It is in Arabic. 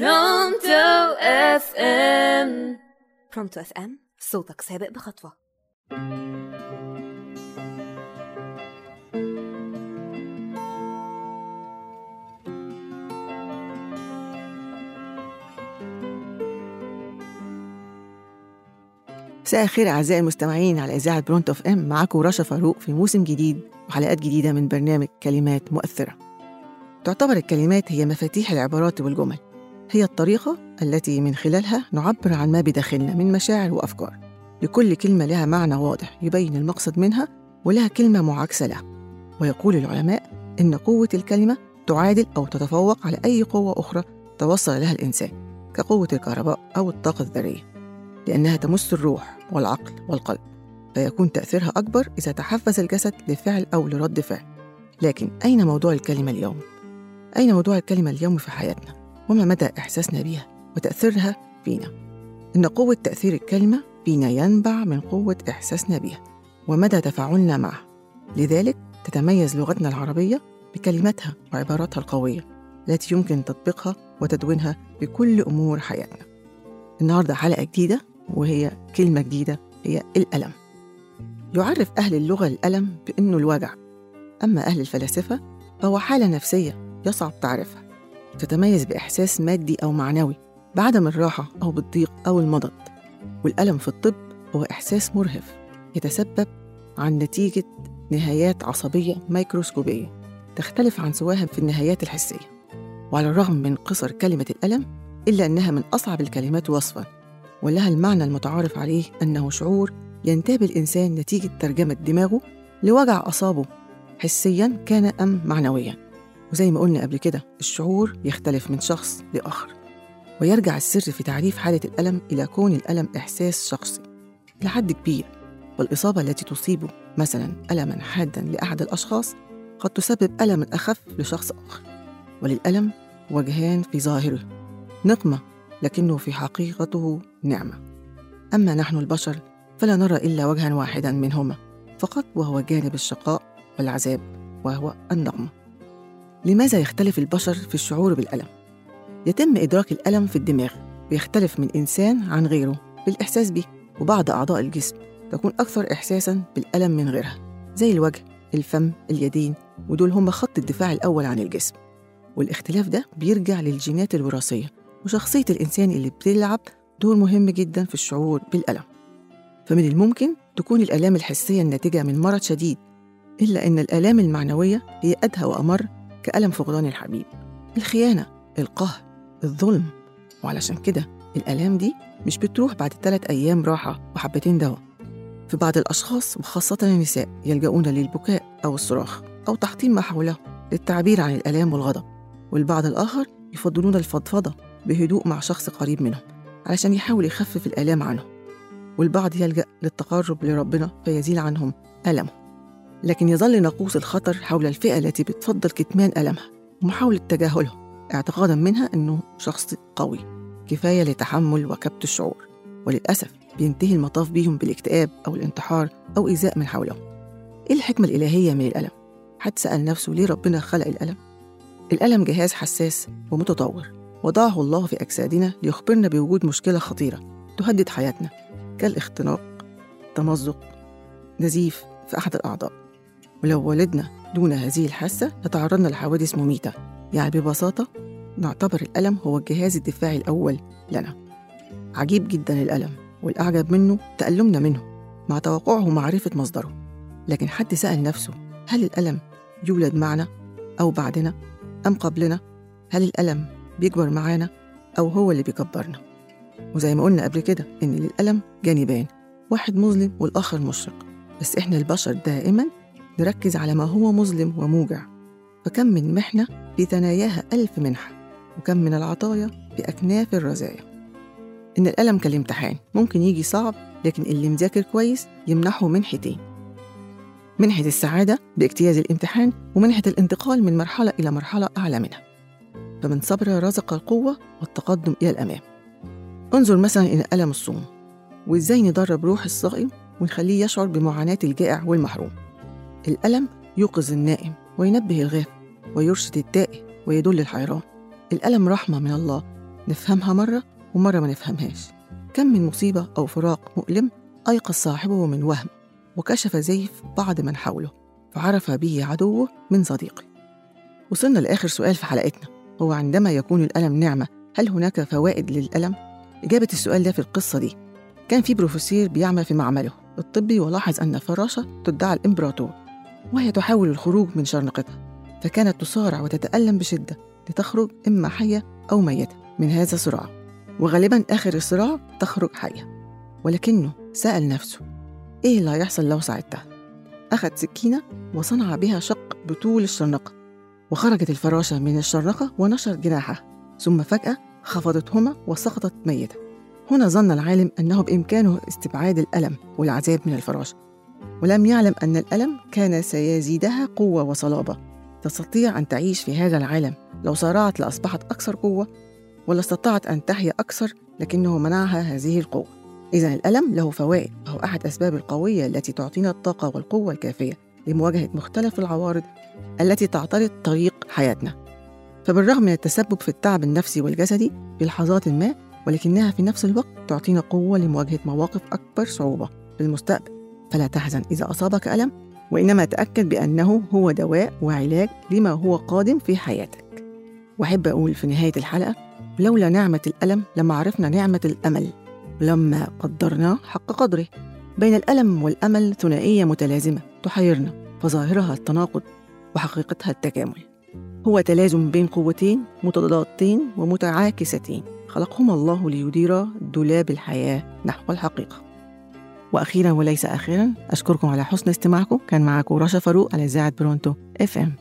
Pronto FM Pronto FM صوتك سابق بخطوة مساء الخير أعزائي المستمعين على إذاعة Pronto FM معاكم رشا فاروق في موسم جديد وحلقات جديدة من برنامج كلمات مؤثرة. تعتبر الكلمات هي مفاتيح العبارات والجمل. هي الطريقة التي من خلالها نعبر عن ما بداخلنا من مشاعر وأفكار. لكل كلمة لها معنى واضح يبين المقصد منها ولها كلمة معاكسة لها. ويقول العلماء إن قوة الكلمة تعادل أو تتفوق على أي قوة أخرى توصل لها الإنسان كقوة الكهرباء أو الطاقة الذرية. لأنها تمس الروح والعقل والقلب فيكون تأثيرها أكبر إذا تحفز الجسد لفعل أو لرد فعل لكن أين موضوع الكلمة اليوم؟ أين موضوع الكلمة اليوم في حياتنا؟ وما مدى إحساسنا بها وتأثيرها فينا؟ إن قوة تأثير الكلمة فينا ينبع من قوة إحساسنا بها ومدى تفاعلنا معها. لذلك تتميز لغتنا العربية بكلماتها وعباراتها القوية التي يمكن تطبيقها وتدوينها بكل أمور حياتنا. النهاردة حلقة جديدة وهي كلمة جديدة هي الألم. يعرف أهل اللغة الألم بأنه الوجع أما أهل الفلاسفة فهو حالة نفسية يصعب تعريفها. تتميز بإحساس مادي أو معنوي بعدم الراحة أو بالضيق أو المضض والألم في الطب هو إحساس مرهف يتسبب عن نتيجة نهايات عصبية ميكروسكوبية تختلف عن سواها في النهايات الحسية. وعلى الرغم من قصر كلمة الألم إلا أنها من أصعب الكلمات وصفاً ولها المعنى المتعارف عليه أنه شعور ينتاب الإنسان نتيجة ترجمة دماغه لوجع أصابه حسياً كان أم معنوياً. وزي ما قلنا قبل كده الشعور يختلف من شخص لآخر ويرجع السر في تعريف حالة الألم إلى كون الألم إحساس شخصي. لحد كبير والإصابة التي تصيبه مثلا ألما حادا لأحد الأشخاص قد تسبب ألما أخف لشخص آخر وللألم وجهان في ظاهره نقمة لكنه في حقيقته نعمة. أما نحن البشر فلا نرى إلا وجها واحدا منهما فقط وهو جانب الشقاء والعذاب وهو النقمة. لماذا يختلف البشر في الشعور بالألم؟ يتم إدراك الألم في الدماغ ويختلف من إنسان عن غيره بالإحساس به وبعض أعضاء الجسم تكون أكثر إحساسا بالألم من غيرها زي الوجه الفم اليدين ودول هم خط الدفاع الأول عن الجسم والاختلاف ده بيرجع للجينات الوراثية وشخصية الإنسان اللي بتلعب دور مهم جدا في الشعور بالألم فمن الممكن تكون الآلام الحسية الناتجة من مرض شديد إلا أن الآلام المعنوية هي أدهى وأمر كألم فقدان الحبيب. الخيانة القهر الظلم. وعلشان كده الآلام دي مش بتروح بعد ثلاث أيام راحة وحبتين دواء. في بعض الأشخاص وخاصة النساء يلجؤون للبكاء أو الصراخ أو تحطيم ما حوله للتعبير عن الآلام والغضب. والبعض الآخر يفضلون الفضفضة بهدوء مع شخص قريب منهم علشان يحاول يخفف الآلام عنهم. والبعض يلجأ للتقرب لربنا فيزيل عنهم ألمه. لكن يظل ناقوس الخطر حول الفئة التي بتفضل كتمان ألمها ومحاولة تجاهله اعتقادا منها أنه شخص قوي كفاية لتحمل وكبت الشعور وللأسف بينتهي المطاف بيهم بالاكتئاب أو الانتحار أو إيذاء من حولهم إيه الحكمة الإلهية من الألم؟ حد سأل نفسه ليه ربنا خلق الألم؟ الألم جهاز حساس ومتطور وضعه الله في أجسادنا ليخبرنا بوجود مشكلة خطيرة تهدد حياتنا كالاختناق تمزق نزيف في أحد الأعضاء ولو ولدنا دون هذه الحاسة لتعرضنا لحوادث مميتة يعني ببساطة نعتبر الألم هو الجهاز الدفاعي الأول لنا عجيب جدا الألم والأعجب منه تألمنا منه مع توقعه معرفة مصدره لكن حد سأل نفسه هل الألم يولد معنا أو بعدنا أم قبلنا؟ هل الألم بيكبر معانا أو هو اللي بيكبرنا؟ وزي ما قلنا قبل كده إن للألم جانبان واحد مظلم والآخر مشرق بس إحنا البشر دائما نركز على ما هو مظلم وموجع. فكم من محنة في ثناياها ألف منحة وكم من العطايا بأكناف الرزايا. إن الألم كالامتحان ممكن يجي صعب لكن اللي مذاكر كويس يمنحه منحتين. منحة السعادة باجتياز الامتحان ومنحة الانتقال من مرحلة إلى مرحلة أعلى منها. فمن صبر رزق القوة والتقدم إلى الأمام. انظر مثلا إلى ألم الصوم وإزاي ندرب روح الصائم ونخليه يشعر بمعاناة الجائع والمحروم. الألم يوقظ النائم وينبه الغافل ويرشد التائه ويدل الحيران. الألم رحمة من الله نفهمها مرة ومرة ما نفهمهاش. كم من مصيبة أو فراق مؤلم أيقظ صاحبه من وهم وكشف زيف بعض من حوله فعرف به عدوه من صديقه. وصلنا لآخر سؤال في حلقتنا هو عندما يكون الألم نعمة هل هناك فوائد للألم؟ إجابة السؤال ده في القصة دي. كان في بروفيسور بيعمل في معمله الطبي ولاحظ أن فراشة تدعى الإمبراطور. وهي تحاول الخروج من شرنقتها فكانت تصارع وتتألم بشدة لتخرج إما حية أو ميتة من هذا الصراع. وغالبا آخر الصراع تخرج حية. ولكنه سأل نفسه إيه اللي هيحصل لو ساعدتها؟ أخذ سكينة وصنع بها شق بطول الشرنقة وخرجت الفراشة من الشرنقة ونشرت جناحها ثم فجأة خفضتهما وسقطت ميتة هنا ظن العالم أنه بإمكانه استبعاد الألم والعذاب من الفراشة. ولم يعلم أن الألم كان سيزيدها قوة وصلابة. تستطيع أن تعيش في هذا العالم. لو صارعت لأصبحت أكثر قوة ولا استطاعت أن تحيا أكثر لكنه منعها هذه القوة. إذا الألم له فوائد. وهو أحد أسباب القوية التي تعطينا الطاقة والقوة الكافية لمواجهة مختلف العوارض التي تعترض طريق حياتنا. فبالرغم من التسبب في التعب النفسي والجسدي في لحظات ما ولكنها في نفس الوقت تعطينا قوة لمواجهة مواقف أكبر صعوبة. في المستقبل فلا تحزن إذا أصابك ألم وإنما تأكد بأنه هو دواء وعلاج لما هو قادم في حياتك. وأحب أقول في نهاية الحلقة لولا نعمة الألم لما عرفنا نعمة الأمل لما قدرناه حق قدره. بين الألم والأمل ثنائية متلازمة تحيرنا فظاهرها التناقض وحقيقتها التكامل. هو تلازم بين قوتين متضادتين ومتعاكستين. خلقهما الله ليديرا دولاب الحياة نحو الحقيقة. وأخيرا وليس آخرا أشكركم على حسن استماعكم. كان معكم رشا فاروق على إذاعة برونتو إف إم.